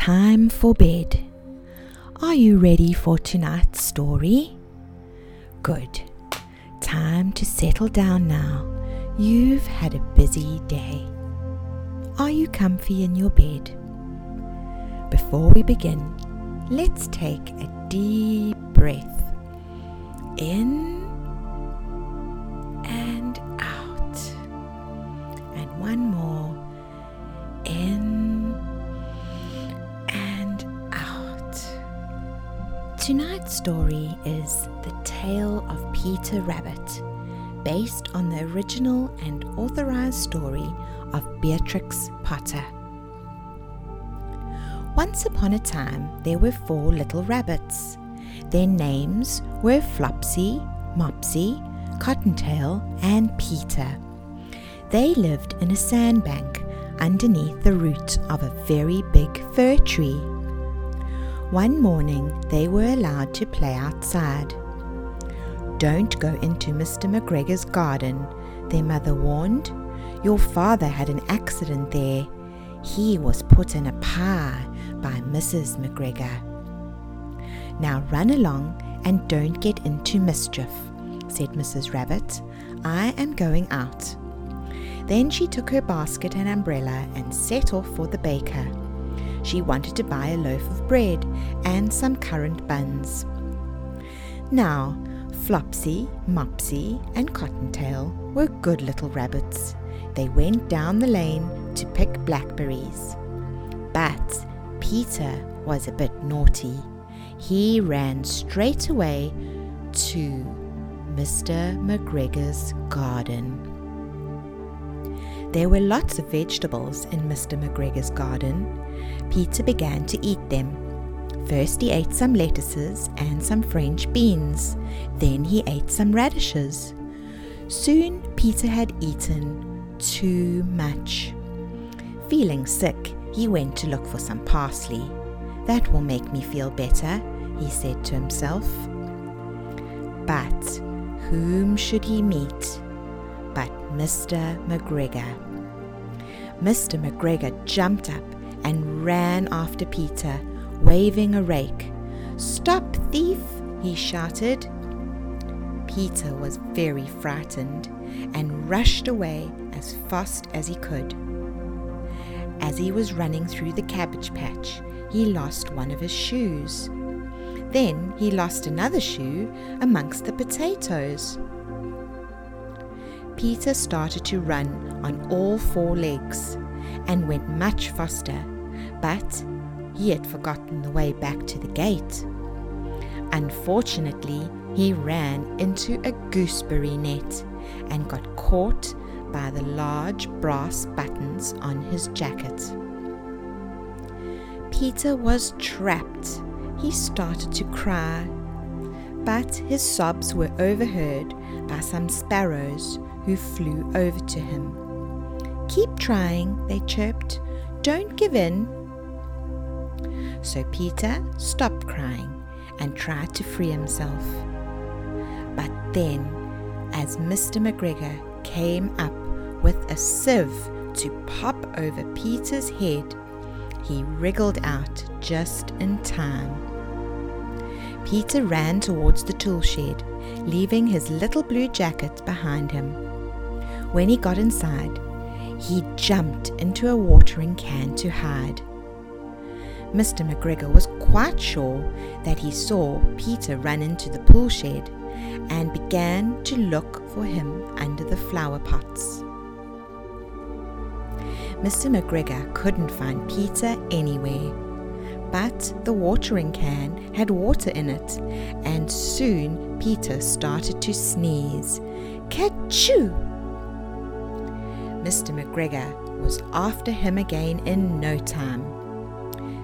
time for bed. Are you ready for tonight's story? Good. Time to settle down now. You've had a busy day. Are you comfy in your bed? Before we begin, let's take a deep breath in and out. And one more story is The Tale of Peter Rabbit, based on the original and authorized story of Beatrix Potter. Once upon a time, there were four little rabbits. Their names were Flopsy, Mopsy, Cottontail, and Peter. They lived in a sandbank underneath the root of a very big fir tree. One morning, they were allowed to play outside. Don't go into Mr. McGregor's garden, their mother warned. Your father had an accident there. He was put in a pie by Mrs. McGregor. Now run along and don't get into mischief, said Mrs. Rabbit. I am going out. Then she took her basket and umbrella and set off for the baker. She wanted to buy a loaf of bread and some currant buns. Now, Flopsy, Mopsy, and Cottontail were good little rabbits. They went down the lane to pick blackberries. But Peter was a bit naughty. He ran straight away to Mr. McGregor's garden. There were lots of vegetables in Mr. McGregor's garden. Peter began to eat them. First, he ate some lettuces and some French beans. Then, he ate some radishes. Soon, Peter had eaten too much. Feeling sick, he went to look for some parsley. That will make me feel better, he said to himself. But whom should he meet Mr. McGregor? Mr. McGregor jumped up and ran after Peter, waving a rake. Stop, thief! he shouted. Peter was very frightened and rushed away as fast as he could. As he was running through the cabbage patch, he lost one of his shoes. Then he lost another shoe amongst the potatoes. Peter started to run on all four legs and went much faster, but he had forgotten the way back to the gate. Unfortunately, he ran into a gooseberry net and got caught by the large brass buttons on his jacket. Peter was trapped. He started to cry, but his sobs were overheard by some sparrows who flew over to him. Keep trying, they chirped. Don't give in. So Peter stopped crying and tried to free himself. But then, as Mr. McGregor came up with a sieve to pop over Peter's head, he wriggled out just in time. Peter ran towards the tool shed, leaving his little blue jacket behind him. When he got inside, he jumped into a watering can to hide. Mr. McGregor was quite sure that he saw Peter run into the pool shed and began to look for him under the flower pots. Mr. McGregor couldn't find Peter anywhere, but the watering can had water in it, and soon Peter started to sneeze. Catchoo! Mr. McGregor was after him again in no time.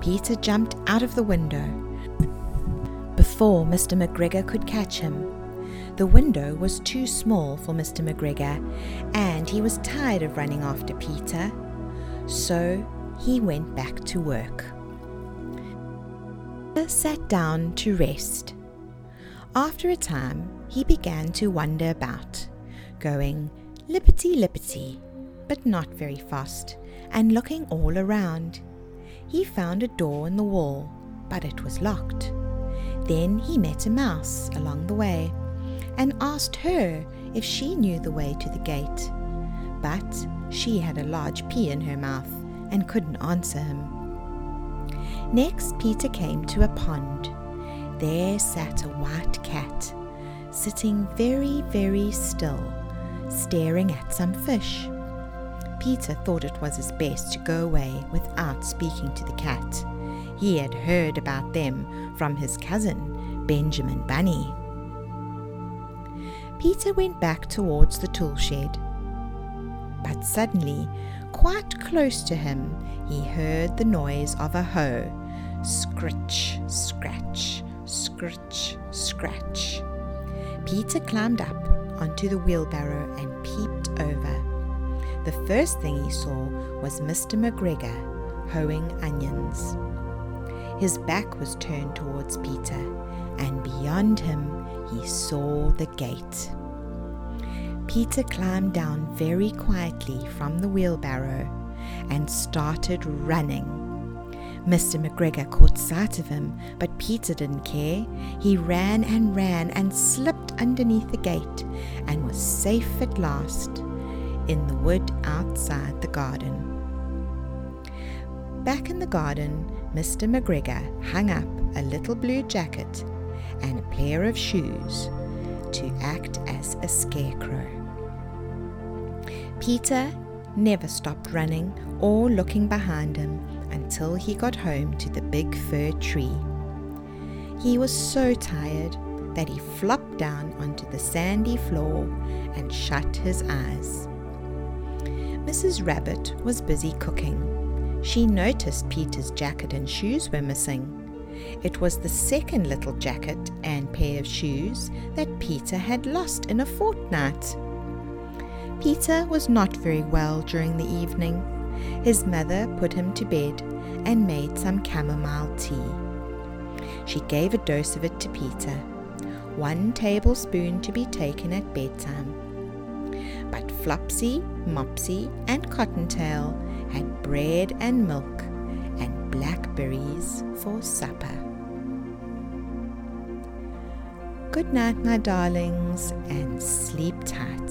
Peter jumped out of the window before Mr. McGregor could catch him. The window was too small for Mr. McGregor, and he was tired of running after Peter, so he went back to work. Peter sat down to rest. After a time, he began to wander about, going lippity lippity, but not very fast, and looking all around. he found a door in the wall, but it was locked. Then he met a mouse along the way and asked her if she knew the way to the gate. But she had a large pea in her mouth and couldn't answer him. Next, Peter came to a pond. There sat a white cat, sitting very, very still, staring at some fish. Peter thought it was his best to go away without speaking to the cat. He had heard about them from his cousin, Benjamin Bunny. Peter went back towards the tool shed. But suddenly, quite close to him, he heard the noise of a hoe scritch, scratch, scritch, scratch. Peter climbed up onto the wheelbarrow and peeped. The first thing he saw was Mr. McGregor hoeing onions. His back was turned towards Peter, and beyond him he saw the gate. Peter climbed down very quietly from the wheelbarrow and started running. Mr. McGregor caught sight of him, but Peter didn't care. He ran and ran and slipped underneath the gate and was safe at last in the wood outside the garden. Back in the garden, Mr. McGregor hung up a little blue jacket and a pair of shoes to act as a scarecrow. Peter never stopped running or looking behind him until he got home to the big fir tree. He was so tired that he flopped down onto the sandy floor and shut his eyes. Mrs. Rabbit was busy cooking. She noticed Peter's jacket and shoes were missing. It was the second little jacket and pair of shoes that Peter had lost in a fortnight. Peter was not very well during the evening. His mother put him to bed and made some chamomile tea. She gave a dose of it to Peter, one tablespoon to be taken at bedtime. But Flopsy, Mopsy, and Cottontail had bread and milk and blackberries for supper. Good night, my darlings, and sleep tight.